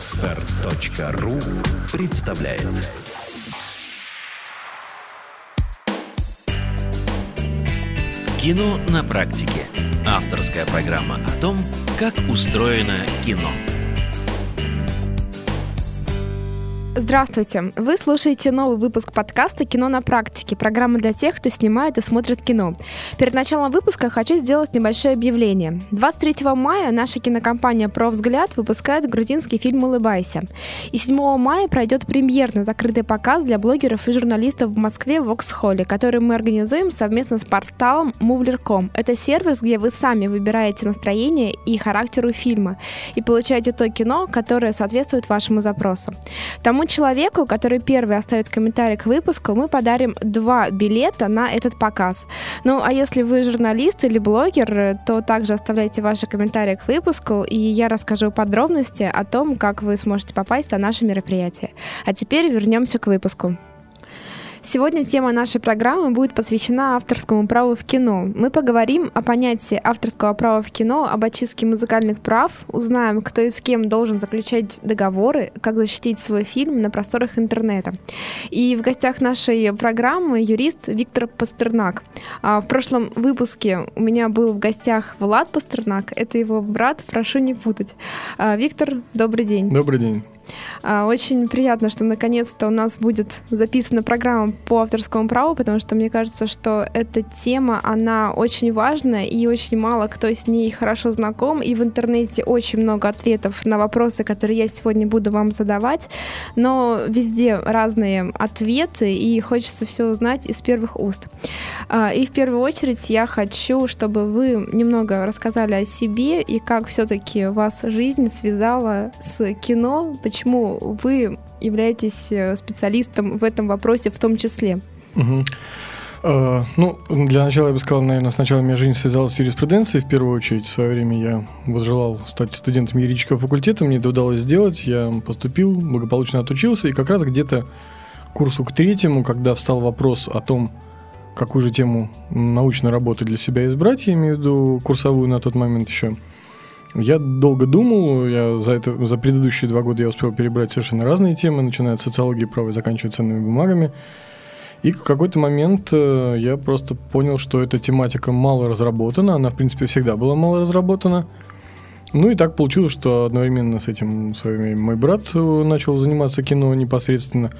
Отстар.ру представляет Кино на практике. Авторская программа о том, как устроено кино. Здравствуйте! Вы слушаете новый выпуск подкаста «Кино на практике», программа для тех, кто снимает и смотрит кино. Перед началом выпуска хочу сделать небольшое объявление. 23 мая наша кинокомпания «Про взгляд» выпускает грузинский фильм «Улыбайся». И 7 мая пройдет премьерный закрытый показ для блогеров и журналистов в Москве в Оксхолле, который мы организуем совместно с порталом Movler.com. Это сервис, где вы сами выбираете настроение и характеру фильма и получаете то кино, которое соответствует вашему запросу. Тому Тому человеку, который первый оставит комментарий к выпуску, мы подарим два билета на этот показ. Ну, а если вы журналист или блогер, то также оставляйте ваши комментарии к выпуску, и я расскажу подробности о том, как вы сможете попасть на наше мероприятие. А теперь вернемся к выпуску. Сегодня тема нашей программы будет посвящена авторскому праву в кино. Мы поговорим о понятии авторского права в кино, об очистке музыкальных прав, узнаем, кто и с кем должен заключать договоры, как защитить свой фильм на просторах интернета. И в гостях нашей программы юрист Виктор Пастернак. А в прошлом выпуске у меня был в гостях Влад Пастернак, это его брат, прошу не путать. А, Виктор, добрый день. Добрый день. А, очень приятно, что наконец-то у нас будет записана программа по авторскому праву, потому что мне кажется, что эта тема, она очень важная, и очень мало кто с ней хорошо знаком, и в интернете очень много ответов на вопросы, которые я сегодня буду вам задавать, но везде разные ответы, и хочется все узнать из первых уст. А, и в первую очередь я хочу, чтобы вы немного рассказали о себе и как все-таки вас жизнь связала с кино, почему почему вы являетесь э, специалистом в этом вопросе в том числе? Угу. Uh, ну, для начала я бы сказал, наверное, сначала меня жизнь связалась с юриспруденцией. В первую очередь, в свое время я возжелал стать студентом юридического факультета. Мне это удалось сделать. Я поступил, благополучно отучился. И как раз где-то курсу к третьему, когда встал вопрос о том, какую же тему научной работы для себя избрать, я имею в виду курсовую на тот момент еще, я долго думал, я за, это, за предыдущие два года я успел перебрать совершенно разные темы, начиная от социологии права и заканчивая ценными бумагами. И в какой-то момент э, я просто понял, что эта тематика мало разработана, она, в принципе, всегда была мало разработана. Ну и так получилось, что одновременно с этим с вами мой брат э, начал заниматься кино непосредственно.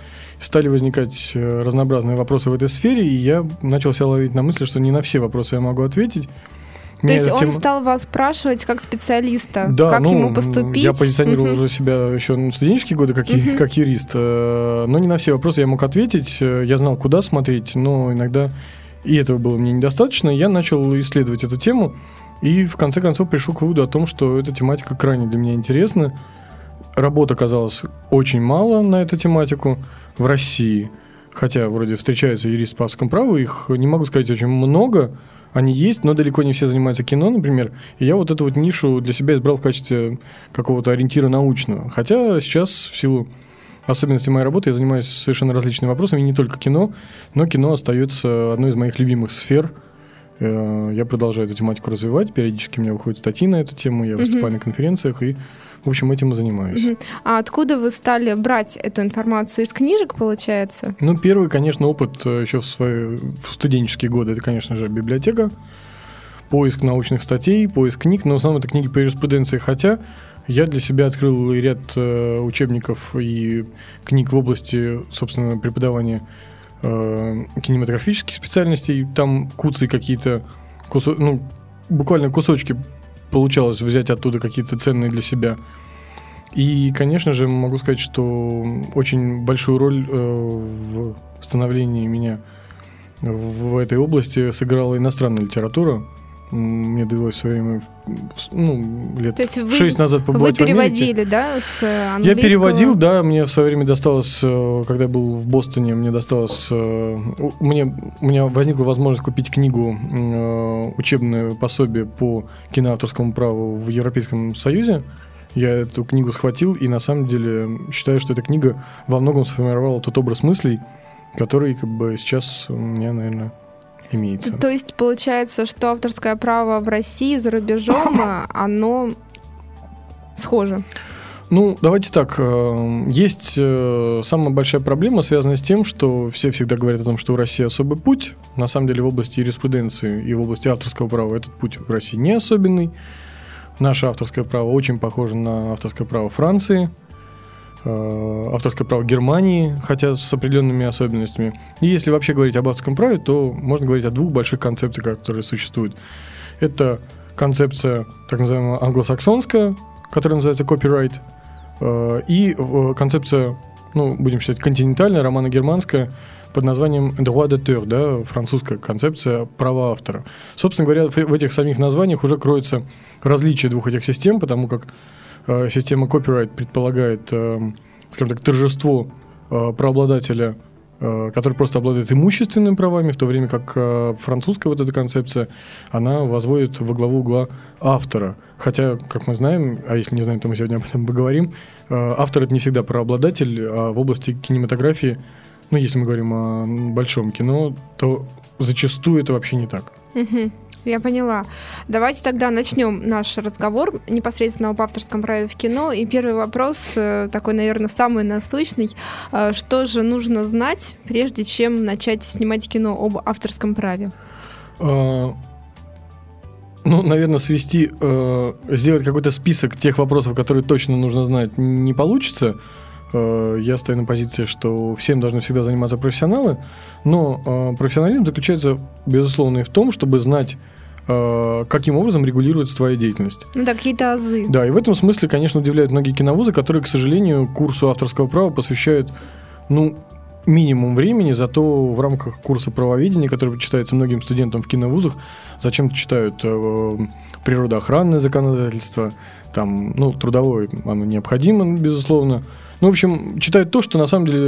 Стали возникать э, разнообразные вопросы в этой сфере, и я начал себя ловить на мысли, что не на все вопросы я могу ответить. То есть он тема... стал вас спрашивать как специалиста, да, как ну, ему поступить? Я позиционировал uh-huh. уже себя еще в студенческие годы как, uh-huh. как юрист, э, но не на все вопросы я мог ответить. Э, я знал, куда смотреть, но иногда и этого было мне недостаточно. Я начал исследовать эту тему и в конце концов пришел к выводу о том, что эта тематика крайне для меня интересна. Работ оказалось очень мало на эту тематику в России. Хотя вроде встречаются юристы по авторскому праву, их не могу сказать очень много, они есть, но далеко не все занимаются кино, например. И я вот эту вот нишу для себя избрал в качестве какого-то ориентира научного. Хотя сейчас в силу особенностей моей работы я занимаюсь совершенно различными вопросами, не только кино, но кино остается одной из моих любимых сфер. Э, я продолжаю эту тематику развивать, периодически у меня выходят статьи на эту тему, я выступаю mm-hmm. на конференциях и в общем, этим и занимаюсь. Угу. А откуда вы стали брать эту информацию? Из книжек, получается? Ну, первый, конечно, опыт э, еще в свои в студенческие годы, это, конечно же, библиотека, поиск научных статей, поиск книг, но в основном это книги по юриспруденции, хотя я для себя открыл ряд э, учебников и книг в области, собственно, преподавания э, кинематографических специальностей. Там куцы какие-то, кусо... ну, буквально кусочки получалось взять оттуда какие-то ценные для себя. И, конечно же, могу сказать, что очень большую роль э, в становлении меня в этой области сыграла иностранная литература мне довелось в свое время ну, лет То есть вы, назад побывать Вы переводили, да, с английского? Я переводил, да, мне в свое время досталось, э, когда я был в Бостоне, мне досталось, э, мне, у меня возникла возможность купить книгу, э, учебное пособие по киноавторскому праву в Европейском Союзе. Я эту книгу схватил и на самом деле считаю, что эта книга во многом сформировала тот образ мыслей, который как бы сейчас у меня, наверное, имеется. То есть получается, что авторское право в России за рубежом, оно схоже? Ну, давайте так. э, Есть э, самая большая проблема, связанная с тем, что все всегда говорят о том, что у России особый путь. На самом деле в области юриспруденции и в области авторского права этот путь в России не особенный. Наше авторское право очень похоже на авторское право Франции, авторское право Германии, хотя с определенными особенностями. И если вообще говорить об авторском праве, то можно говорить о двух больших концепциях, которые существуют. Это концепция так называемая англосаксонская, которая называется copyright, э, и э, концепция, ну, будем считать, континентальная, романо-германская, под названием droit d'auteur, да, французская концепция права автора. Собственно говоря, в этих самих названиях уже кроется различие двух этих систем, потому как э, система copyright предполагает, э, скажем так, торжество э, правообладателя, э, который просто обладает имущественными правами, в то время как э, французская вот эта концепция, она возводит во главу угла автора. Хотя, как мы знаем, а если не знаем, то мы сегодня об этом поговорим, э, автор это не всегда правообладатель, а в области кинематографии, ну, если мы говорим о большом кино, то зачастую это вообще не так. Мгм. Я поняла. Давайте тогда начнем наш разговор непосредственно об авторском праве в кино. И первый вопрос, э, такой, наверное, самый насущный. Э, Что же нужно знать, прежде чем начать снимать кино об авторском праве? А, Ну, наверное, свести, э, сделать какой-то список тех вопросов, которые точно нужно знать, не получится. Э, Я стою на позиции, что всем должны всегда заниматься профессионалы, но э, профессионализм заключается, безусловно, и в том, чтобы знать, э, каким образом регулируется твоя деятельность. Ну да, какие-то азы. Да, и в этом смысле, конечно, удивляют многие киновузы, которые, к сожалению, курсу авторского права посвящают, ну, минимум времени, зато в рамках курса правоведения, который читается многим студентам в киновузах, зачем-то читают э, природоохранное законодательство, там, ну, трудовое, оно необходимо, безусловно. Ну, в общем, читают то, что на самом деле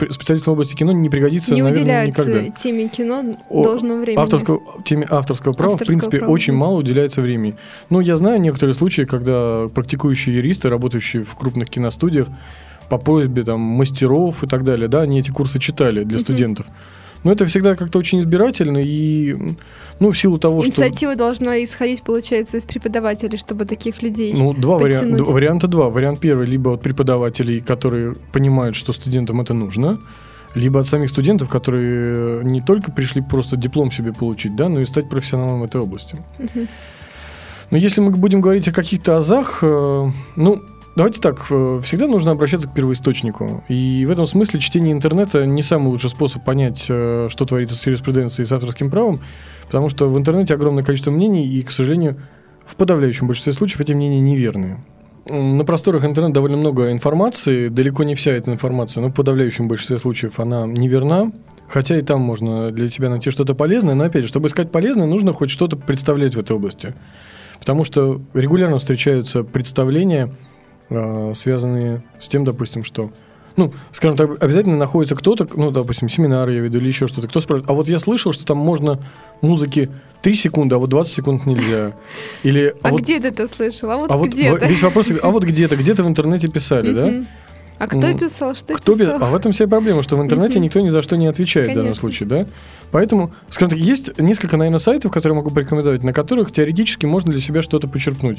э, специалистам в области кино не пригодится, Не наверное, никогда. э, теме кино должного времени. Авторского, теме авторского права, Авторского в принципе, права, очень мало уделяется времени. Ну, я знаю некоторые случаи, когда практикующие юристы, работающие в крупных киностудиях, по просьбе там мастеров и так далее, да, они эти курсы читали для Мгм. студентов. Но это всегда как-то очень избирательно и, ну, в силу того, что... Инициатива должна исходить, получается, из преподавателей, чтобы таких людей... Ну, два варианта. Варианта два. Вариант первый, либо от преподавателей, которые понимают, что студентам это нужно, либо от самих студентов, которые не только пришли просто диплом себе получить, да, но и стать профессионалом в этой области. Мгм. Но если мы будем говорить о каких-то азах, э, ну, давайте так, э, всегда нужно обращаться к первоисточнику. И в этом смысле чтение интернета не самый лучший способ понять, э, что творится с юриспруденцией и с авторским правом, потому что в интернете огромное количество мнений, и, к сожалению, в подавляющем большинстве случаев эти мнения неверные. На просторах интернета довольно много информации, далеко не вся эта информация, но в подавляющем большинстве случаев она неверна, хотя и там можно для тебя найти что-то полезное, но опять же, чтобы искать полезное, нужно хоть что-то представлять в этой области. Потому что регулярно встречаются представления, связанные с тем, допустим, что ну, скажем так, обязательно находится кто-то, ну, допустим, семинар я веду или еще что-то, кто спрашивает, а вот я слышал, что там можно музыки 3 секунды, а вот 20 секунд нельзя. Или, А, вот, где ты это слышал? А вот а вот где-то. весь вопрос, а вот где-то, где-то в интернете писали, да? А кто писал? Что Кто пи- писал? А в этом вся проблема, что в интернете никто ни за что не отвечает в данном Конечно. случае, да? Поэтому, скажем так, есть несколько, наверное, сайтов, которые могу порекомендовать, на которых теоретически можно для себя что-то почерпнуть.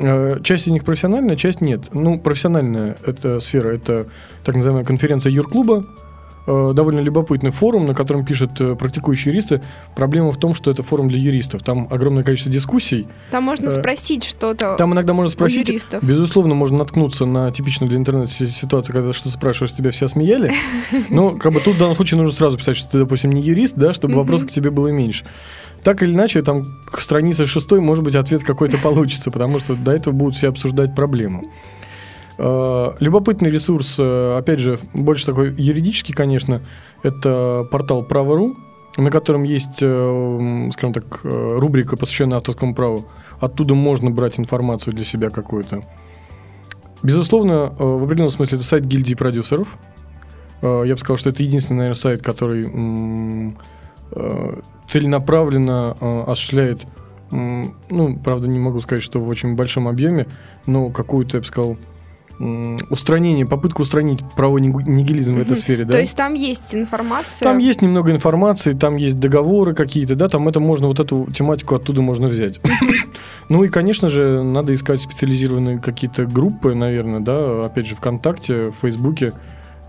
Э, Часть из них профессиональная, часть нет. Ну, профессиональная эта сфера, это так называемая конференция юрклуба, э, довольно любопытный форум, на котором пишут э, практикующие юристы. Проблема в том, что это форум для юристов. Там огромное количество дискуссий. Там можно спросить что-то Там иногда можно у спросить, юристов. Безусловно, можно наткнуться на типичную для интернета си- ситуацию, когда что спрашиваешь, тебя все смеяли. Но как бы тут в данном случае нужно сразу писать, что ты, допустим, не юрист, да, чтобы вопросов к тебе было меньше. Так или иначе, там к странице шестой, может быть, ответ какой-то получится, потому что до этого будут все обсуждать проблему. Э, Любопытный ресурс, э, опять же, больше такой юридический, конечно, это портал Право.ру, на котором есть, э, скажем так, э, рубрика, посвященная авторскому праву. Оттуда можно брать информацию для себя какую-то. Безусловно, в определенном смысле это сайт гильдии продюсеров. Я бы сказал, что это единственный, наверное, сайт, который целенаправленно э, осуществляет, ну, правда, не могу сказать, что в очень большом объеме, но какую-то, я бы сказал, устранение, попытку устранить правовой нигилизм в этой сфере, да? То есть там есть информация. Там есть немного информации, там есть договоры какие-то, да, там это можно, вот эту тематику оттуда можно взять. Ну и, конечно же, надо искать специализированные какие-то группы, наверное, да, опять же, ВКонтакте, в Фейсбуке, Э,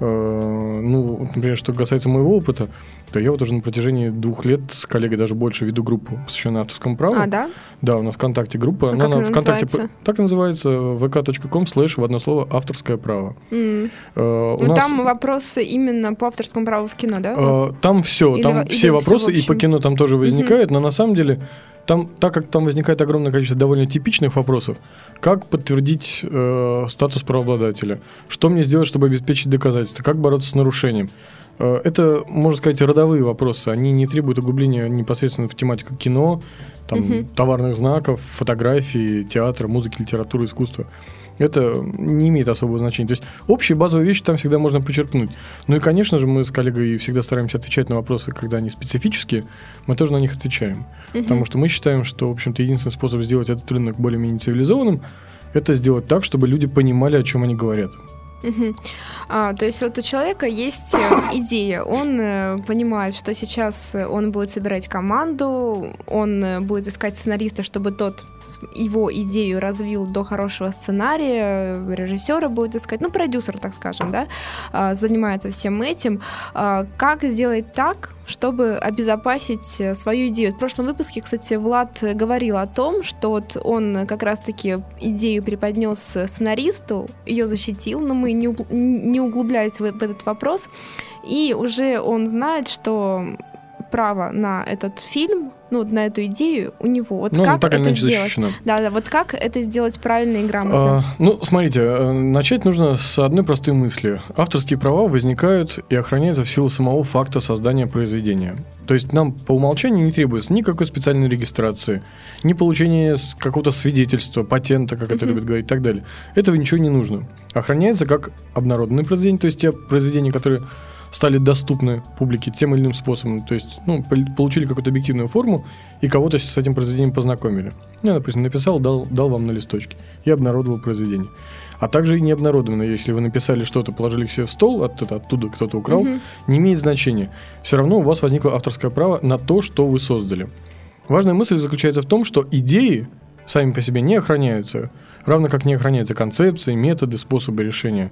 ну, например, что касается моего опыта, то я вот уже на протяжении двух лет с коллегой даже больше веду группу, посвященную авторскому праву. А, да? Да, у нас ВКонтакте группа. А но как она она ВКонтакте называется? так и называется vk.com слэш в одно слово авторское право. М. Э, Ну, нас, там вопросы именно по авторскому праву в кино, да? э, там все, Или там или все вопросы, в и по кино там тоже возникает, но на самом деле там, так как там возникает огромное количество довольно типичных вопросов, как подтвердить э, статус правообладателя, что мне сделать, чтобы обеспечить доказательства, как бороться с нарушением. Э, это, можно сказать, родовые вопросы, они не требуют углубления непосредственно в тематику кино, там, Мгм. товарных знаков, фотографии, театра, музыки, литературы, искусства. Это не имеет особого значения. То есть общие базовые вещи там всегда можно подчеркнуть. Ну и, конечно же, мы с коллегой всегда стараемся отвечать на вопросы, когда они специфические, мы тоже на них отвечаем. Мгм. Потому что мы считаем, что, в общем-то, единственный способ сделать этот рынок более-менее цивилизованным, это сделать так, чтобы люди понимали, о чем они говорят. Мгм. А, то есть вот у человека есть э, идея, он э, понимает, что сейчас он будет собирать команду, он э, будет искать сценариста, чтобы тот его идею развил до хорошего сценария, режиссера будет искать, ну, продюсер, так скажем, да, а, занимается всем этим. А, Как сделать так, чтобы обезопасить э, свою идею? В прошлом выпуске, кстати, Влад говорил о том, что вот он как раз-таки идею преподнес сценаристу, ее защитил, но мы не, угл- не углублялись в этот вопрос, и уже он знает, что право на этот фильм, ну, на эту идею у него. Вот Ну, как оно так это иначе сделать? защищено. Да, да, вот как это сделать правильно и грамотно? А, ну, смотрите, э, начать нужно с одной простой мысли. Авторские права возникают и охраняются в силу самого факта создания произведения. То есть нам по умолчанию не требуется никакой специальной регистрации, ни получения какого-то свидетельства, патента, как это любят говорить, и так далее. Этого ничего не нужно. Охраняется как обнародованные произведения, то есть те произведения, которые стали доступны публике тем или иным способом, то есть ну, пол- получили какую-то объективную форму и кого-то с этим произведением познакомили. Я, допустим, написал, дал, дал вам на листочке и обнародовал произведение. А также и не обнародованное, если вы написали что-то, положили к себе в стол, от, оттуда кто-то украл, Мгм. не имеет значения. Все равно у вас возникло авторское право на то, что вы создали. Важная мысль заключается в том, что идеи сами по себе не охраняются, равно как не охраняются концепции, методы, способы решения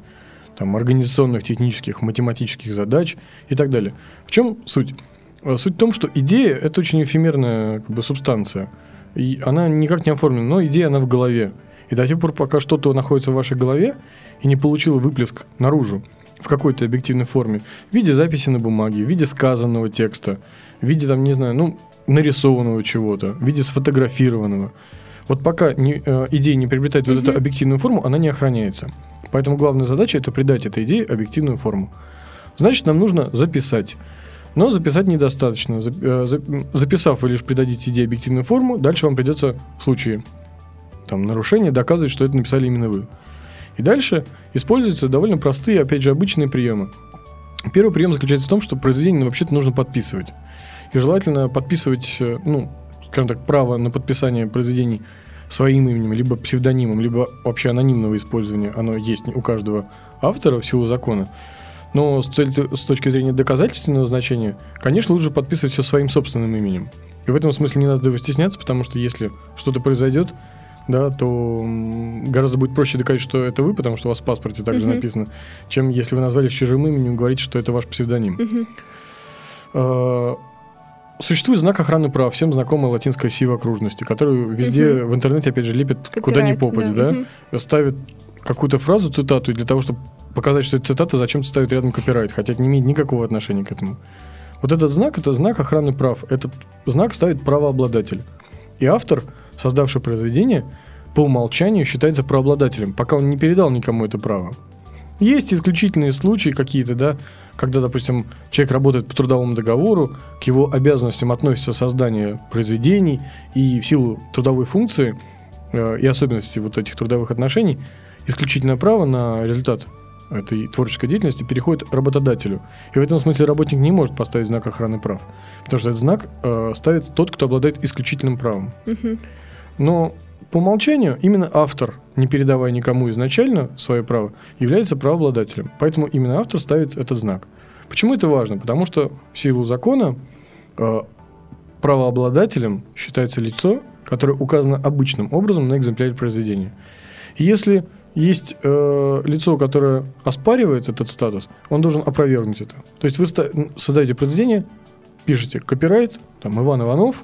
там, организационных, технических, математических задач и так далее. В чем суть? Э, Суть в том, что идея – это очень эфемерная как бы, субстанция. И она никак не оформлена, но идея, она в голове. И до тех пор, пока что-то находится в вашей голове и не получило выплеск наружу в какой-то объективной форме, в виде записи на бумаге, в виде сказанного текста, в виде, там, не знаю, ну, нарисованного чего-то, в виде сфотографированного. Вот пока не- э, идея не приобретает вот эту объективную форму, она не охраняется. Поэтому главная задача это придать этой идее объективную форму. Значит, нам нужно записать. Но записать недостаточно. Э, зап- Записав, вы лишь придадите идее объективную форму, дальше вам придется в случае там, нарушения доказывать, что это написали именно вы. И дальше используются довольно простые, опять же, обычные приемы. Первый прием заключается в том, что произведение вообще-то нужно подписывать. И желательно подписывать, э, ну, скажем так, право на подписание произведений своим именем, либо псевдонимом, либо вообще анонимного использования, оно есть у каждого автора в силу закона. Но с, цель- с точки зрения доказательственного значения, конечно, лучше подписывать все своим собственным именем. И в этом смысле не надо стесняться, потому что если что-то произойдет, да, то гораздо будет проще доказать, что это вы, потому что у вас в паспорте также Мгм. написано, чем если вы назвали чужим именем и говорите, что это ваш псевдоним. Мгм. Существует знак охраны прав, всем знакомая латинская сива окружности, которую везде Мгм. в интернете, опять же, лепят куда ни Копирайт, попадя, да, Мгм. ставят какую-то фразу, цитату, и для того, чтобы показать, что это цитата, зачем-то ставят рядом копирайт, хотя это не имеет никакого отношения к этому. Вот этот знак – это знак охраны прав. Этот знак ставит правообладатель. И автор, создавший произведение, по умолчанию считается правообладателем, пока он не передал никому это право. Есть исключительные случаи какие-то, да, когда, допустим, человек работает по трудовому договору, к его обязанностям относится создание произведений, и в силу трудовой функции э, и особенностей вот этих трудовых отношений исключительное право на результат этой творческой деятельности переходит работодателю. И в этом смысле работник не может поставить знак охраны прав, потому что этот знак э, ставит тот, кто обладает исключительным правом. Но по умолчанию именно автор, не передавая никому изначально свое право, является правообладателем. Поэтому именно автор ставит этот знак. Почему это важно? Потому что в силу закона э, правообладателем считается лицо, которое указано обычным образом на экземпляре произведения. Если есть э, лицо, которое оспаривает этот статус, он должен опровергнуть это. То есть вы создаете произведение, пишете копирайт, там Иван Иванов,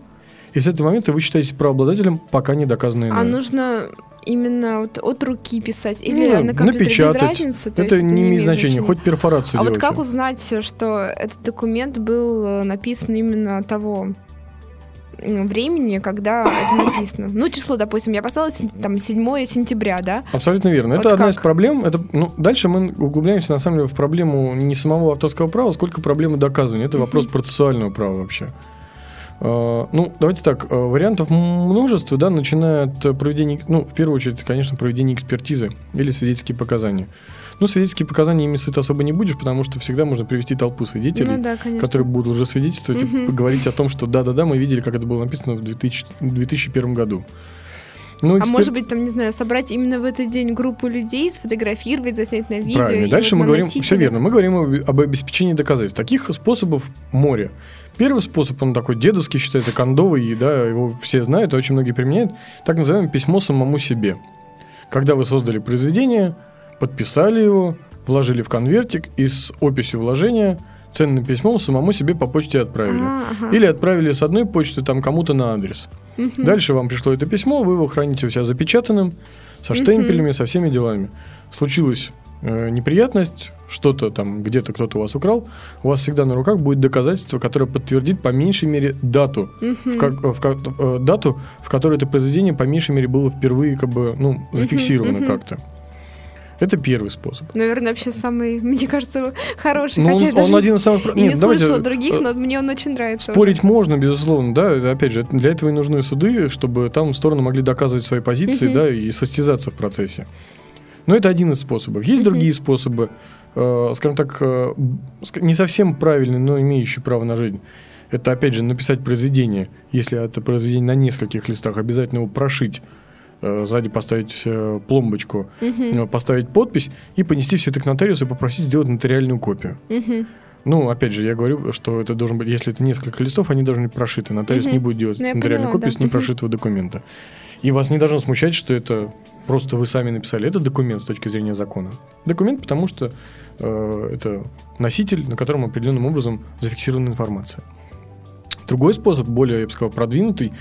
и с этого момента вы считаетесь правообладателем, пока не доказано иное. А нужно именно вот от руки писать или ну, на компьютере напечатать. без разницы? То это, не имеет значения, значения, хоть перфорацию А делайте. вот как узнать, что этот документ был э, написан именно того времени, когда это написано. Ну, число, допустим, я поставила там 7 сентября, да? Абсолютно верно. Вот это как? одна из проблем. Это, ну, дальше мы углубляемся, на самом деле, в проблему не самого авторского права, сколько проблемы доказывания. Это вопрос процессуального права вообще. А, ну, давайте так, а, вариантов множество, да, начиная от проведения, ну, в первую очередь, конечно, проведения экспертизы или свидетельские показания. Ну, свидетельские показания ими сыт особо не будешь, потому что всегда можно привести толпу свидетелей, ну, да, которые будут уже свидетельствовать угу. и говорить о том, что да-да-да, мы видели, как это было написано в 2000, 2001 году. Ну, а может быть, там, не знаю, собрать именно в этот день группу людей, сфотографировать, заснять на видео. Правильно. Дальше вот мы говорим, все верно, мы говорим об, об обеспечении доказательств. Таких способов море. Первый способ, он такой дедовский, считается, кондовый, да, его все знают, и очень многие применяют, так называемое письмо самому себе. Когда вы создали произведение, подписали его, вложили в конвертик и с описью вложения ценным письмом самому себе по почте отправили. Ага, Или отправили с одной почты там кому-то на адрес. Угу. Дальше вам пришло это письмо, вы его храните у себя запечатанным, со штемпелями, угу. со всеми делами. Случилась э, неприятность, что-то там, где-то кто-то у вас украл, у вас всегда на руках будет доказательство, которое подтвердит по меньшей мере дату, uh в, как, в, как, э, дату, в которой это произведение по меньшей мере было впервые как бы, ну, зафиксировано uh как-то. Это первый способ. Наверное, вообще самый, мне кажется, хороший. Ну, он, он один из самых... Нет, не давайте, слышала других, э, но мне он очень нравится. Спорить уже. можно, безусловно, да. Опять же, для этого и нужны суды, чтобы там стороны могли доказывать свои позиции, да, и состязаться в процессе. Но это один из способов. Есть другие способы, э, скажем так, э, не совсем правильные, но имеющие право на жизнь. Это, опять же, написать произведение. Если это произведение на нескольких листах, обязательно его прошить сзади поставить э, пломбочку, угу. поставить подпись и понести все это к нотариусу и попросить сделать нотариальную копию. Угу. Ну, опять же, я говорю, что это должен быть, если это несколько листов, они должны быть прошиты. Нотариус угу. не будет делать ну, нотариальную поняла, копию да. с непрошитого угу. документа. И вас не должно смущать, что это просто вы сами написали. Это документ с точки зрения закона. Документ, потому что э, это носитель, на котором определенным образом зафиксирована информация. Другой способ, более, я бы сказал, продвинутый,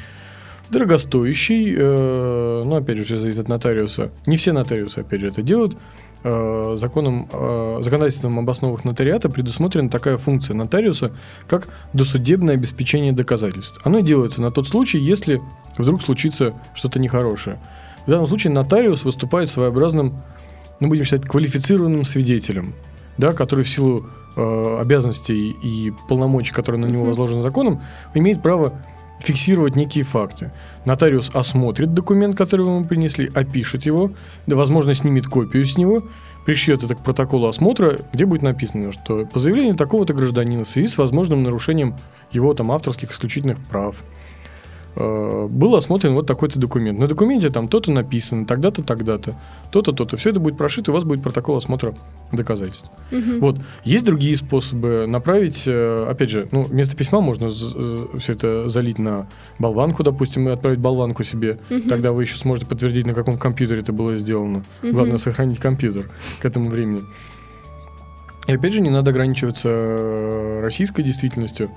дорогостоящий, э, ну, опять же, все зависит от нотариуса. Не все нотариусы, опять же, это делают. Э, законом, э, законодательством об основах нотариата предусмотрена такая функция нотариуса, как досудебное обеспечение доказательств. Оно делается на тот случай, если вдруг случится что-то нехорошее. В данном случае нотариус выступает своеобразным, ну, будем считать, квалифицированным свидетелем, да, который в силу э, обязанностей и полномочий, которые на него возложены законом, имеет право фиксировать некие факты. Нотариус осмотрит документ, который вы ему принесли, опишет его, да, возможно, снимет копию с него, пришьет это к протоколу осмотра, где будет написано, что по заявлению такого-то гражданина в связи с возможным нарушением его там авторских исключительных прав, был осмотрен вот такой-то документ. На документе там то-то написано, тогда-то, тогда-то, то-то, то-то. Все это будет прошито, у вас будет протокол осмотра доказательств. Угу. Вот. Есть другие способы направить, э, опять же, ну, вместо письма можно э, все это залить на болванку, допустим, и отправить болванку себе. Угу. Тогда вы еще сможете подтвердить, на каком компьютере это было сделано. Угу. Главное, сохранить компьютер к этому времени. И опять же, не надо ограничиваться российской действительностью.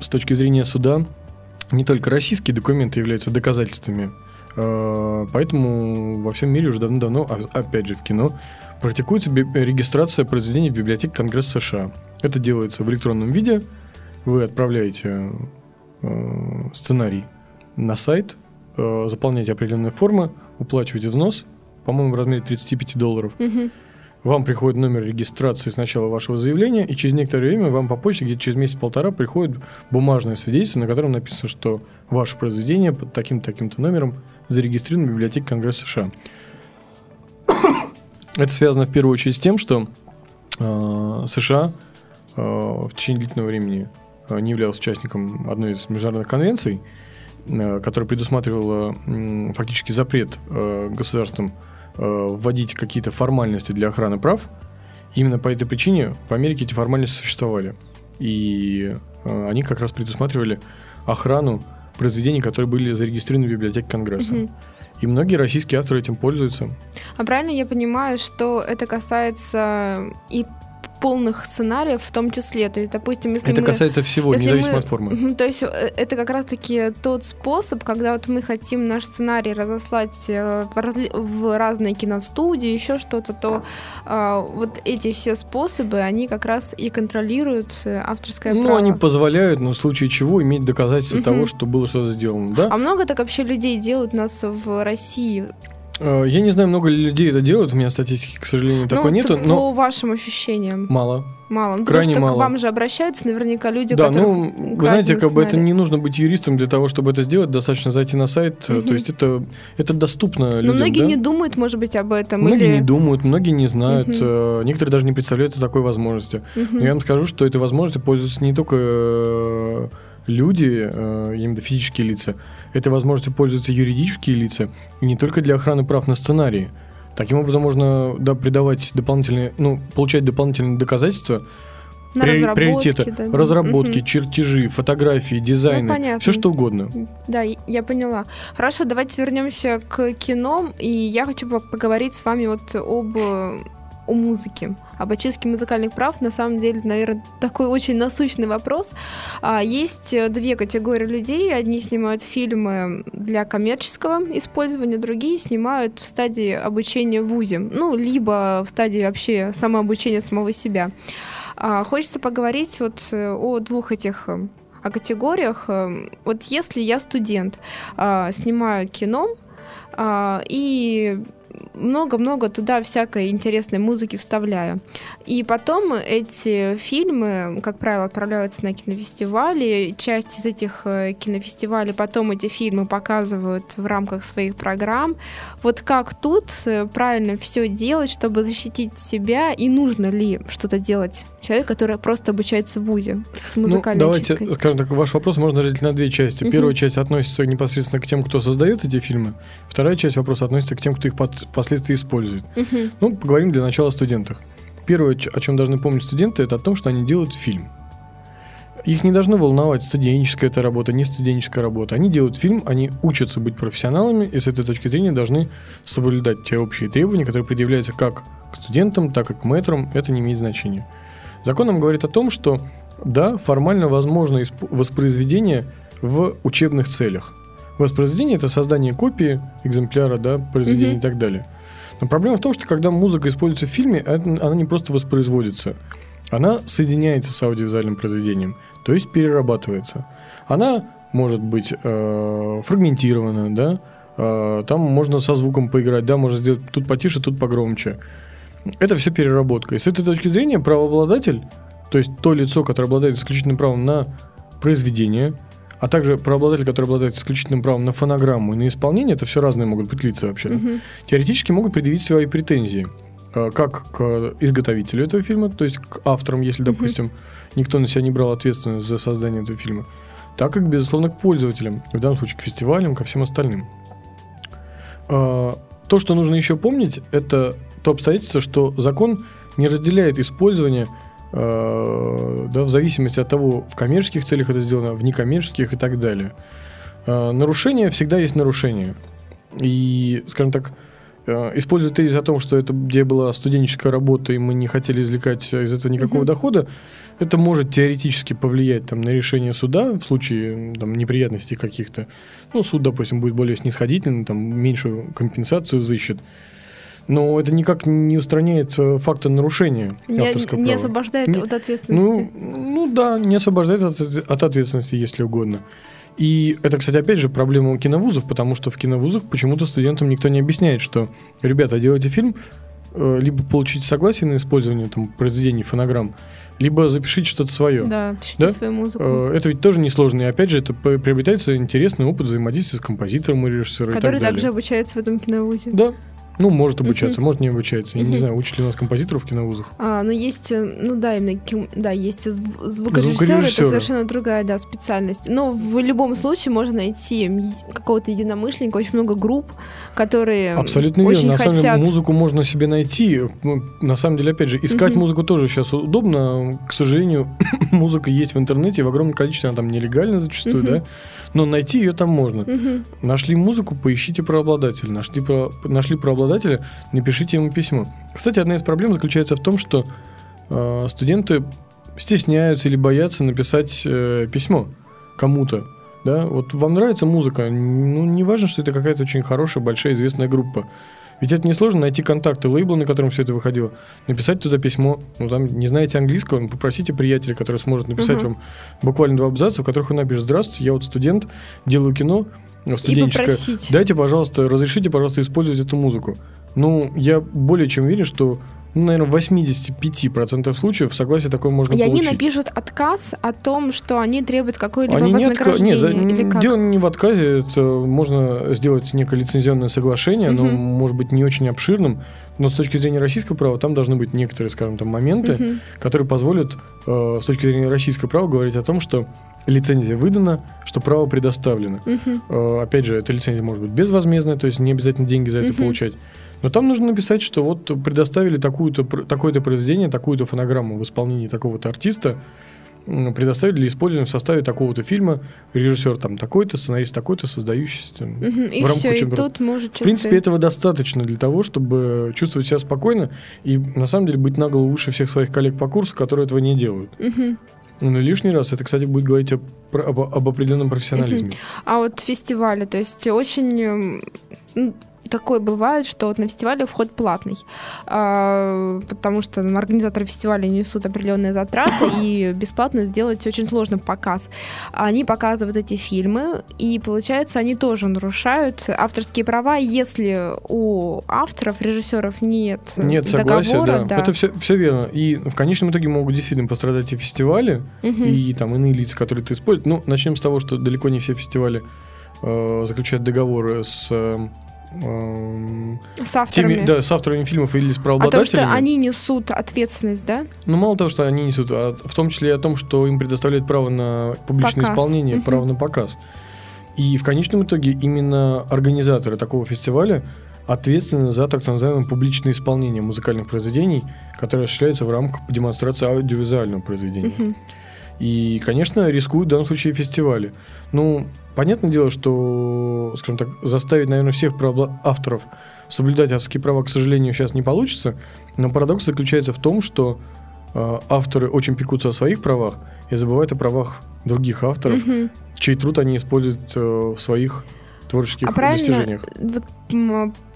С точки зрения суда, не только российские документы являются доказательствами, э, поэтому во всем мире уже давно-давно, а, опять же в кино, практикуется регистрация произведений в библиотеке Конгресса США. Это делается в электронном виде. Вы отправляете э, сценарий на сайт, э, заполняете определенные формы, уплачиваете взнос, по-моему, в размере 35 долларов. Угу вам приходит номер регистрации сначала вашего заявления, и через некоторое время вам по почте, где-то через месяц-полтора, приходит бумажное свидетельство, на котором написано, что ваше произведение под таким-таким-то номером зарегистрировано в библиотеке Конгресса США. Это связано в первую очередь с тем, что э, США э, в течение длительного времени э, не являлся участником одной из международных конвенций, э, которая предусматривала э, фактически запрет э, государствам Э, вводить какие-то формальности для охраны прав. Именно по этой причине в Америке эти формальности существовали. И э, они как раз предусматривали охрану произведений, которые были зарегистрированы в библиотеке Конгресса. Мгм. И многие российские авторы этим пользуются. А правильно я понимаю, что это касается и полных сценариев в том числе? То есть, допустим, если Это мы... касается всего, если независимо мы- от формы. То есть э, это как раз-таки тот способ, когда вот мы хотим наш сценарий разослать э, в, в разные киностудии, еще что-то, то а, вот эти все способы, они как раз и контролируют э, авторское Ну, право. они позволяют, но в случае чего, иметь доказательства Мгм. того, что было что-то сделано, да? А много так вообще людей делают у нас в России? Э, Я не знаю, много ли людей это делают, у меня статистики, к сожалению, такой ну, нету, вот но по вашим ощущениям. мало. Мало. Ну, крайне потому что мало. к вам же обращаются наверняка люди, да, которые ну, вы знаете, как бы это не нужно быть юристом для того, чтобы это сделать, достаточно зайти на сайт, Мгм. то есть это, это доступно Но людям, многие да? не думают, может быть, об этом. Многие или... не думают, многие не знают, э, некоторые даже не представляют о такой возможности. Мгм. Но я вам скажу, что этой возможностью пользуются не только люди, виду физические лица, этой возможностью пользуются юридические лица, и не только для охраны прав на сценарии. Таким образом можно да, придавать дополнительные, ну, получать дополнительные доказательства, На приори- разработки, приоритеты, да. разработки, Мгм. чертежи, фотографии, дизайны, понятно. все что угодно. Да, я поняла. Хорошо, давайте вернемся к кино, и я хочу по- поговорить с вами вот об о музыке, об очистке музыкальных прав. На самом деле, наверное, такой очень насущный вопрос. А, Есть э, две категории людей. Одни снимают фильмы для коммерческого использования, другие снимают в стадии обучения в ВУЗе. Ну, либо в стадии вообще самообучения самого себя. А, Хочется поговорить вот э, о двух этих э, о категориях. Вот если я студент, а, снимаю кино и много-много туда всякой интересной музыки вставляю. И потом эти фильмы, как правило, отправляются на кинофестивали. Часть из этих э, кинофестивалей потом эти фильмы показывают в рамках своих программ. Вот как тут э, правильно все делать, чтобы защитить себя, и нужно ли что-то делать человек, который просто обучается в ВУЗе с Ну, музыкальной давайте, очисткой? скажем так, ваш вопрос можно разделить на две части. Первая часть относится непосредственно к тем, кто создает эти фильмы. Вторая часть вопроса относится к тем, кто их под- впоследствии использует. Мгм. Ну, поговорим для начала о студентах. Первое, о чем должны помнить студенты, это о том, что они делают фильм. Их не должно волновать, студенческая это работа, не студенческая работа. Они делают фильм, они учатся быть профессионалами, и с этой точки зрения должны соблюдать те общие требования, которые предъявляются как к студентам, так и к мэтрам. Это не имеет значения. Закон нам говорит о том, что да, формально возможно воспроизведение в учебных целях. Воспроизведение это создание копии экземпляра, да, произведения Мгм. и так далее. Но проблема в том, что когда музыка используется в фильме, она не просто воспроизводится, она соединяется с аудиовизуальным произведением, то есть перерабатывается. Она может быть э, фрагментирована, да, э, там можно со звуком поиграть, да, можно сделать тут потише, тут погромче. Это все переработка. И с этой точки зрения правообладатель, то есть то лицо, которое обладает исключительным правом на произведение, а также правообладатель, который обладает исключительным правом на фонограмму и на исполнение, это все разные могут быть лица вообще. Мгм. Теоретически могут предъявить свои претензии э, как к изготовителю этого фильма, то есть к авторам, если, Мгм. допустим, никто на себя не брал ответственность за создание этого фильма, так и, безусловно, к пользователям, в данном случае к фестивалям, ко всем остальным. Э, То, что нужно еще помнить, это то обстоятельство, что закон не разделяет использование да, в зависимости от того, в коммерческих целях это сделано, в некоммерческих и так далее. Э, Нарушение всегда есть нарушение. И, скажем так, э, используя тезис о том, что это где была студенческая работа, и мы не хотели извлекать из этого никакого Мгм. дохода, это может теоретически повлиять там, на решение суда в случае там, неприятностей каких-то. Ну, суд, допустим, будет более снисходительный, там, меньшую компенсацию взыщет. Но это никак не устраняет факта нарушения Не, авторского не права. освобождает Не- от ответственности. Ну, ну да, не освобождает от, от ответственности, если угодно. И это, кстати, опять же проблема у киновузов, потому что в киновузах почему-то студентам никто не объясняет, что, ребята, делайте фильм, э, либо получите согласие на использование там, произведений фонограмм, либо запишите что-то свое. Да, пишите Да? свою музыку. Э, Это ведь тоже несложно. И опять же, это приобретается интересный опыт взаимодействия с композитором и режиссером и который так далее. также обучается в этом киновузе. Да. Ну, может обучаться, может не обучается. Я не знаю, учат ли у нас композиторов в киновузах. А, ну есть, э, ну да, именно, да, есть зв- звукорежиссер, это совершенно другая, да, специальность. Но в любом случае можно найти какого-то единомышленника, очень много групп, которые Абсолютно очень верно. На самом деле музыку можно себе найти. На самом деле, опять же, искать музыку тоже сейчас удобно. К сожалению, музыка есть в интернете в огромном количестве, она там нелегальна зачастую, да. Но найти ее там можно. Нашли музыку, поищите правообладателя. Нашли, про... Нашли правообладателя, напишите ему письмо. Кстати, одна из проблем заключается в том, что э, студенты стесняются или боятся написать э, письмо кому-то. Да? Вот вам нравится музыка, ну не важно, что это какая-то очень хорошая, большая, известная группа. Ведь это несложно найти контакты лейбла, на котором все это выходило, написать туда письмо. Ну, там не знаете английского, ну, попросите приятеля, который сможет написать Мгм. вам буквально два абзаца, в которых он напишет «Здравствуйте, я вот студент, делаю кино, ну, студенческое. Дайте, пожалуйста, разрешите, пожалуйста, использовать эту музыку». Ну, я более чем уверен, что, ну, наверное, в 85% случаев согласие такое можно И они получить. напишут отказ о том, что они требуют какое-либо Они не отка- вознаграждение. Нет, или как? дело не в отказе, это можно сделать некое лицензионное соглашение, оно Мгм. может быть не очень обширным, но с точки зрения российского права там должны быть некоторые, скажем, там моменты, Мгм. которые позволят э, с точки зрения российского права говорить о том, что лицензия выдана, что право предоставлено. Мгм. Э, опять же, эта лицензия может быть безвозмездная, то есть не обязательно деньги за это Мгм. получать. Но там нужно написать, что вот предоставили такую-то, такое-то произведение, такую-то фонограмму в исполнении такого-то артиста, предоставили для использования в составе такого-то фильма, режиссер там такой-то, сценарист такой-то, создающийся. там. И в рамках все, и тут может В принципе, этого достаточно для того, чтобы чувствовать себя спокойно и, на самом деле, быть на голову выше всех своих коллег по курсу, которые этого не делают. Мгм. Ну, лишний раз это, кстати, будет говорить о- про- об, об определенном профессионализме. А вот фестивали, то есть очень ну, такое бывает, что вот на фестивале вход платный, А, потому что ну, организаторы фестиваля несут определенные затраты, и бесплатно сделать очень сложно показ. Они показывают эти фильмы, и получается, они тоже нарушают авторские права, если у авторов, режиссеров нет, Нет согласия, договора. да. Это все, все верно. И в конечном итоге могут действительно пострадать и фестивали, Мгм. и там иные лица, которые ты используешь. Ну, начнем с того, что далеко не все фестивали э, заключают договоры с э, С авторами. теми, да, с авторами фильмов или с о том, правообладателями. что они несут ответственность, да? Ну, мало того, что они несут, а в том числе и о том, что им предоставляют право на публичное Показ. исполнение, Мгм. право на показ. И в конечном итоге именно организаторы такого фестиваля ответственны за так называемое публичное исполнение музыкальных произведений, которые осуществляются в рамках демонстрации аудиовизуального произведения. Мгм. И, конечно, рискуют в данном случае фестивали. Ну, понятное дело, что, скажем так, заставить, наверное, всех авторов соблюдать авторские права, к сожалению, сейчас не получится. Но парадокс заключается в том, что э, авторы очень пекутся о своих правах и забывают о правах других авторов, Мгм. чей труд они используют э, в своих творческих А правильно, достижениях. вот,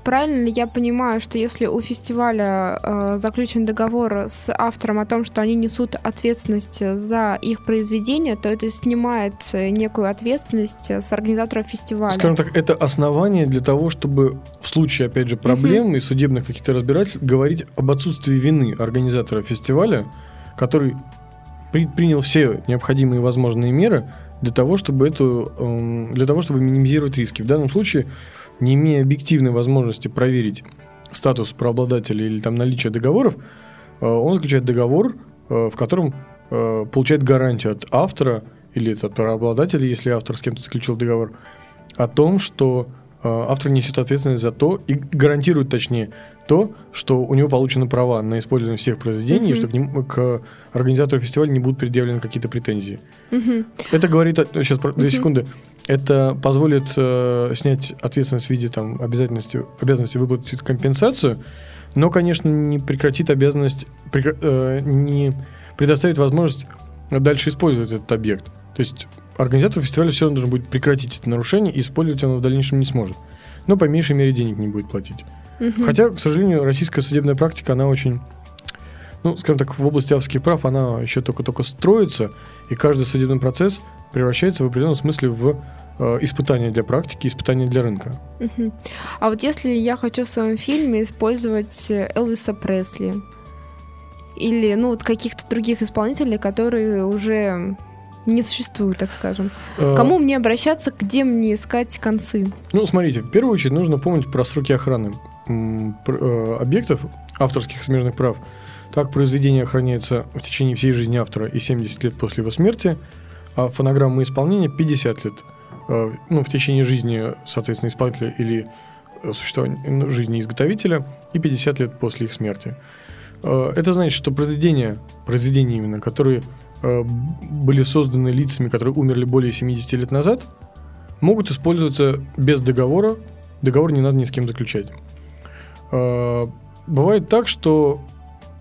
правильно ли я понимаю, что если у фестиваля э, заключен договор с автором о том, что они несут ответственность за их произведение, то это снимает э, некую ответственность э, с организаторов фестиваля? Скажем так, это основание для того, чтобы в случае, опять же, проблем и судебных каких-то разбирательств говорить об отсутствии вины организатора фестиваля, который предпринял все необходимые возможные меры для того, чтобы эту, эм, для того, чтобы минимизировать риски. В данном случае, не имея объективной возможности проверить статус правообладателя или там наличие договоров, э, он заключает договор, э, в котором э, получает гарантию от автора или от правообладателя, если автор с кем-то заключил договор, о том, что автор несет ответственность за то и гарантирует, точнее, то, что у него получены права на использование всех произведений, и Мгм. что к, ним, к организатору фестиваля не будут предъявлены какие-то претензии. Мгм. Это говорит, сейчас две Мгм. секунды, это позволит э, снять ответственность в виде там обязательности, обязанности выплатить компенсацию, но, конечно, не прекратит обязанность, прекра- э, не предоставит возможность дальше использовать этот объект. То есть организатор фестиваля все равно должен будет прекратить это нарушение и использовать оно в дальнейшем не сможет. Но по меньшей мере денег не будет платить. Мгм. Хотя, к сожалению, российская судебная практика, она очень, ну, скажем так, в области авторских прав она еще только-только строится, и каждый судебный процесс превращается в определенном смысле в э, испытание для практики, испытание для рынка. А вот если я хочу в своем фильме использовать э, Элвиса Пресли или ну вот каких-то других исполнителей, которые уже не существуют, так скажем. Э, Кому мне обращаться, где мне искать концы? Ну, смотрите, в первую очередь нужно помнить про сроки охраны. объектов авторских смежных прав, так произведение охраняется в течение всей жизни автора и 70 лет после его смерти, а фонограмма исполнения 50 лет. Э, ну, в течение жизни, соответственно, исполнителя или существования ну, жизни изготовителя и 50 лет после их смерти. Это значит, что произведения, произведения именно, которые были созданы лицами, которые умерли более 70 лет назад, могут использоваться без договора. Договор не надо ни с кем заключать. Бывает так, что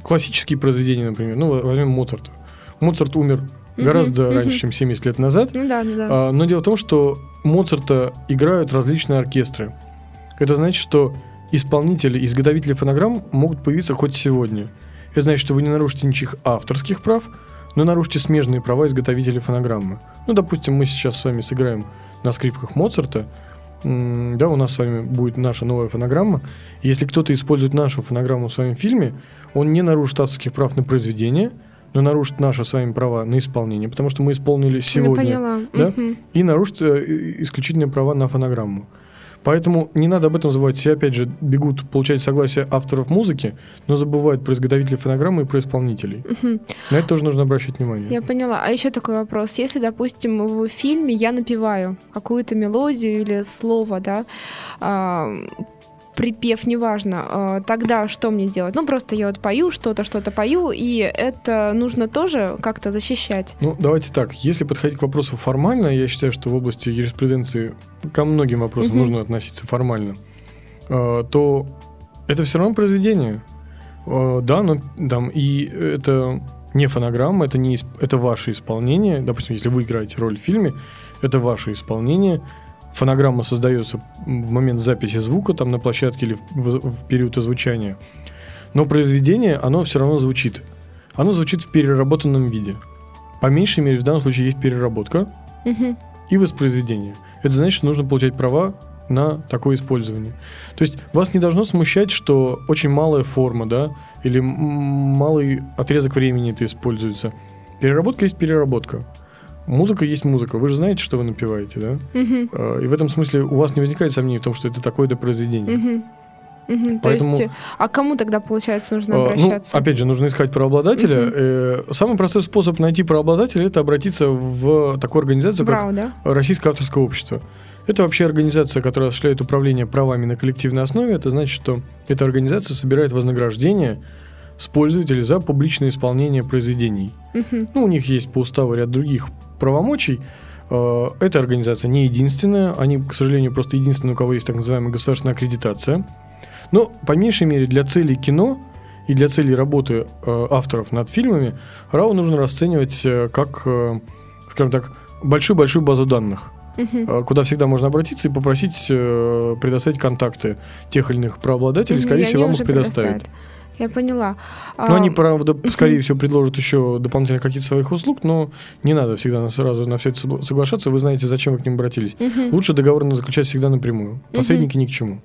классические произведения, например, ну, возьмем Моцарта. Моцарт умер гораздо uh-huh, раньше, чем 70 лет назад. Ну, да, да. А, но дело в том, что Моцарта играют различные оркестры. Это значит, что исполнители, изготовители фонограмм могут появиться хоть сегодня. Это значит, что вы не нарушите ничьих авторских прав, но нарушите смежные права изготовителей фонограммы. Ну, допустим, мы сейчас с вами сыграем на скрипках Моцарта, да, у нас с вами будет наша новая фонограмма. Если кто-то использует нашу фонограмму в своем фильме, он не нарушит авторских прав на произведение, но нарушит наши с вами права на исполнение, потому что мы исполнили сегодня. Я поняла. Да? Угу. И нарушит э, исключительные права на фонограмму. Поэтому не надо об этом забывать. Все, опять же, бегут получать согласие авторов музыки, но забывают про изготовителей фонограммы и про исполнителей. Угу. На это тоже нужно обращать внимание. Я поняла. А еще такой вопрос. Если, допустим, в фильме я напеваю какую-то мелодию или слово, да, припев, неважно, а, тогда что мне делать? Ну, просто я вот пою что-то, что-то пою, и это нужно тоже как-то защищать. Ну, давайте так. Если подходить к вопросу формально, я считаю, что в области юриспруденции ко многим вопросам угу. нужно относиться формально, а, то это все равно произведение. А, да, но там и это не фонограмма, это не это ваше исполнение. Допустим, если вы играете роль в фильме, это ваше исполнение фонограмма создается в момент записи звука, там на площадке или в, в период озвучания. Но произведение, оно все равно звучит. Оно звучит в переработанном виде. По меньшей мере, в данном случае есть переработка угу. и воспроизведение. Это значит, что нужно получать права на такое использование. То есть вас не должно смущать, что очень малая форма, да, или малый отрезок времени это используется. Переработка есть переработка музыка есть музыка. Вы же знаете, что вы напеваете, да? Угу. И в этом смысле у вас не возникает сомнений в том, что это такое-то произведение. Угу. Угу, Поэтому, то есть, а кому тогда, получается, нужно ну, обращаться? Ну, опять же, нужно искать правообладателя. Угу. Самый простой способ найти правообладателя – это обратиться в такую организацию, Браво, как да? Российское авторское общество. Это вообще организация, которая осуществляет управление правами на коллективной основе. Это значит, что эта организация собирает вознаграждение с пользователей за публичное исполнение произведений. Угу. Ну, у них есть по уставу ряд других правомочий. Э, эта организация не единственная, они, к сожалению, просто единственные, у кого есть так называемая государственная аккредитация. Но, по меньшей мере, для целей кино и для целей работы э, авторов над фильмами РАО нужно расценивать э, как, скажем так, большую-большую базу данных угу. куда всегда можно обратиться и попросить предоставить контакты тех или иных правообладателей, угу, скорее всего, вам их предоставят. Я поняла. Ну, они, правда, скорее всего, предложат еще дополнительно какие-то своих услуг, но не надо всегда сразу на все это соглашаться. Вы знаете, зачем вы к ним обратились. Лучше договор заключать всегда напрямую. Посредники ни к чему.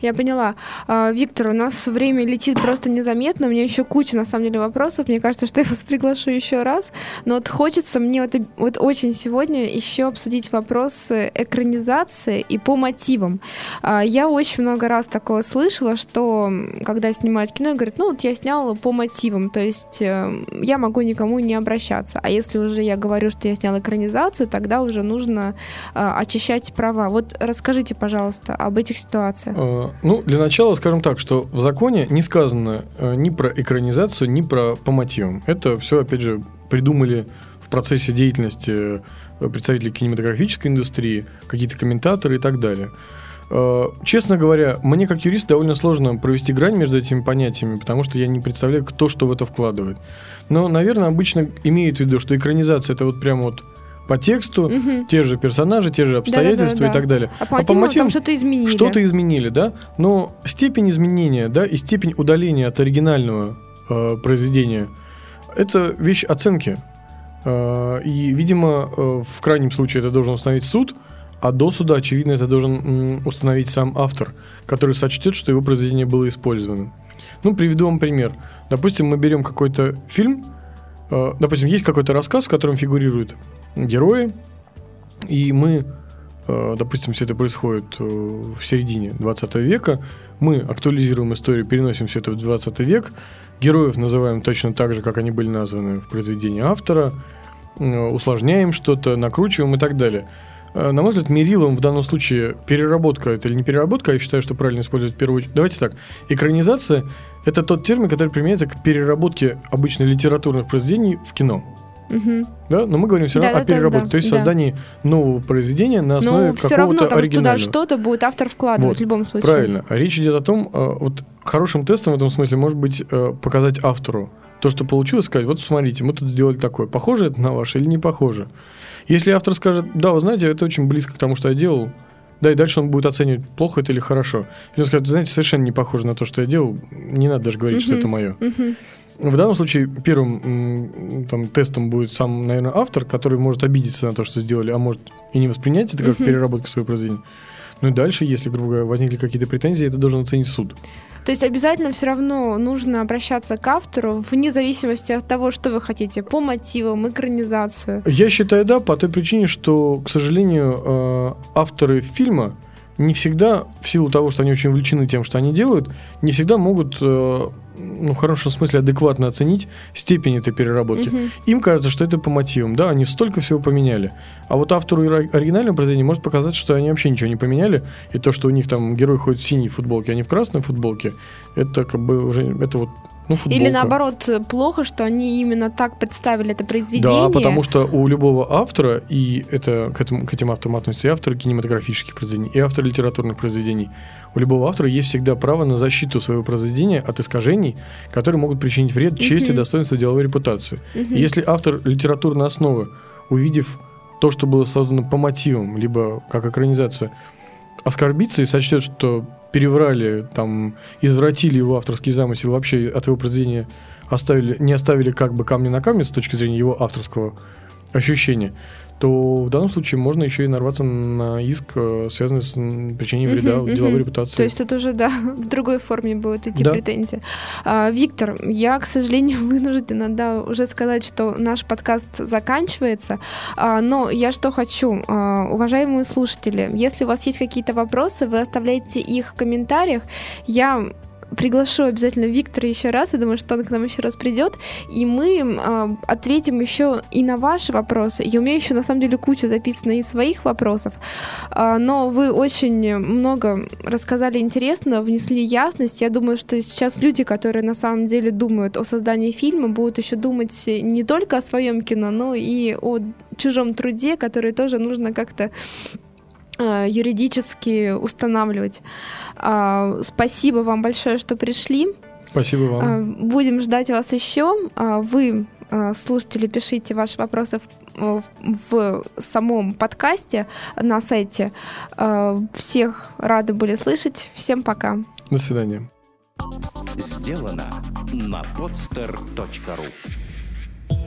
Я поняла. А, Виктор, у нас время летит просто незаметно. У меня еще куча, на самом деле, вопросов. Мне кажется, что я вас приглашу еще раз. Но вот хочется мне вот, вот очень сегодня еще обсудить вопросы экранизации и по мотивам. А, я очень много раз такое слышала, что когда снимают кино, говорит, ну вот я сняла по мотивам, то есть э, я могу никому не обращаться. А если уже я говорю, что я сняла экранизацию, тогда уже нужно э, очищать права. Вот расскажите, пожалуйста, об этих ситуациях. Э, ну, для начала скажем так, что в законе не сказано ни про экранизацию, ни про по мотивам. Это все, опять же, придумали в процессе деятельности представителей кинематографической индустрии, какие-то комментаторы и так далее. Э, честно говоря, мне как юрист довольно сложно провести грань между этими понятиями, потому что я не представляю, кто что в это вкладывает. Но, наверное, обычно имеют в виду, что экранизация это вот прям вот по тексту, угу. те же персонажи, те же обстоятельства да, да, да, и так далее. А по, а по мотивам что-то изменили. Что-то изменили, да. Но степень изменения, да, и степень удаления от оригинального э, произведения это вещь оценки. Э, и, видимо, э, в крайнем случае это должен установить суд, а до суда, очевидно, это должен установить сам автор, который сочтет, что его произведение было использовано. Ну, приведу вам пример. Допустим, мы берем какой-то фильм, э, допустим, есть какой-то рассказ, в котором фигурируют герои, и мы э, допустим, все это происходит э, в середине 20 века, мы актуализируем историю, переносим все это в 20 век, героев называем точно так же, как они были названы в произведении автора, усложняем что-то, накручиваем и так далее. На мой взгляд, мерилом в данном случае переработка это или не переработка, я считаю, что правильно использовать в первую очередь. Давайте так. Экранизация – это тот термин, который применяется к переработке обычно литературных произведений в кино. Угу. Да, но мы говорим все равно да, о переработке, да, то есть да. создании нового произведения на основе но все равно там туда что-то будет автор вкладывать вот, в любом случае. Правильно. Речь идет о том, э, вот хорошим тестом в этом смысле может быть э, показать автору то, что получилось, сказать, вот смотрите, мы тут сделали такое, похоже это на ваше или не похоже. Если автор скажет, да, вы знаете, это очень близко к тому, что я делал, да, и дальше он будет оценивать, плохо это или хорошо. Или он скажет, знаете, совершенно не похоже на то, что я делал, не надо даже говорить, uh-huh. что это мое. Uh-huh. В данном случае первым там, тестом будет сам, наверное, автор, который может обидеться на то, что сделали, а может и не воспринять это как uh-huh. переработка своего произведения. Ну и дальше, если, грубо говоря, возникли какие-то претензии, это должен оценить суд. То есть обязательно все равно нужно обращаться к автору вне зависимости от того, что вы хотите, по мотивам, экранизацию. Я считаю, да, по той причине, что, к сожалению, э, авторы фильма не всегда, в силу того, что они очень увлечены тем, что они делают, не всегда могут э, ну, в хорошем смысле адекватно оценить степень этой переработки. Угу. Им кажется, что это по мотивам, да, они столько всего поменяли. А вот автору оригинального произведения может показаться, что они вообще ничего не поменяли, и то, что у них там герой ходит в синей футболке, а не в красной футболке, это как бы уже, это вот ну, Или наоборот, плохо, что они именно так представили это произведение. Да, потому что у любого автора, и это к, этому, к этим авторам относятся и авторы кинематографических произведений, и авторы литературных произведений, у любого автора есть всегда право на защиту своего произведения от искажений, которые могут причинить вред чести, uh-huh. достоинству деловой репутации. Uh-huh. И если автор литературной основы, увидев то, что было создано по мотивам, либо как экранизация, оскорбится и сочтет, что переврали, там, извратили его авторский замысел, вообще от его произведения оставили, не оставили как бы камни на камне с точки зрения его авторского ощущения, то в данном случае можно еще и нарваться на иск, э, связанный с причинением вреда uh-huh, деловой uh-huh. репутации. То есть тут уже, да, в другой форме будут идти да. претензии. А, Виктор, я, к сожалению, вынуждена, да, уже сказать, что наш подкаст заканчивается, а, но я что хочу, а, уважаемые слушатели, если у вас есть какие-то вопросы, вы оставляйте их в комментариях, я приглашу обязательно Виктора еще раз. Я думаю, что он к нам еще раз придет. И мы э, ответим еще и на ваши вопросы. И у меня еще на самом деле куча записана из своих вопросов. Э, но вы очень много рассказали интересно, внесли ясность. Я думаю, что сейчас люди, которые на самом деле думают о создании фильма, будут еще думать не только о своем кино, но и о чужом труде, который тоже нужно как-то юридически устанавливать. А, спасибо вам большое, что пришли. Спасибо вам. А, будем ждать вас еще. А, вы, слушатели, пишите ваши вопросы в, в самом подкасте на сайте. Всех рады были слышать. Всем пока. До свидания. Сделано на podster.ru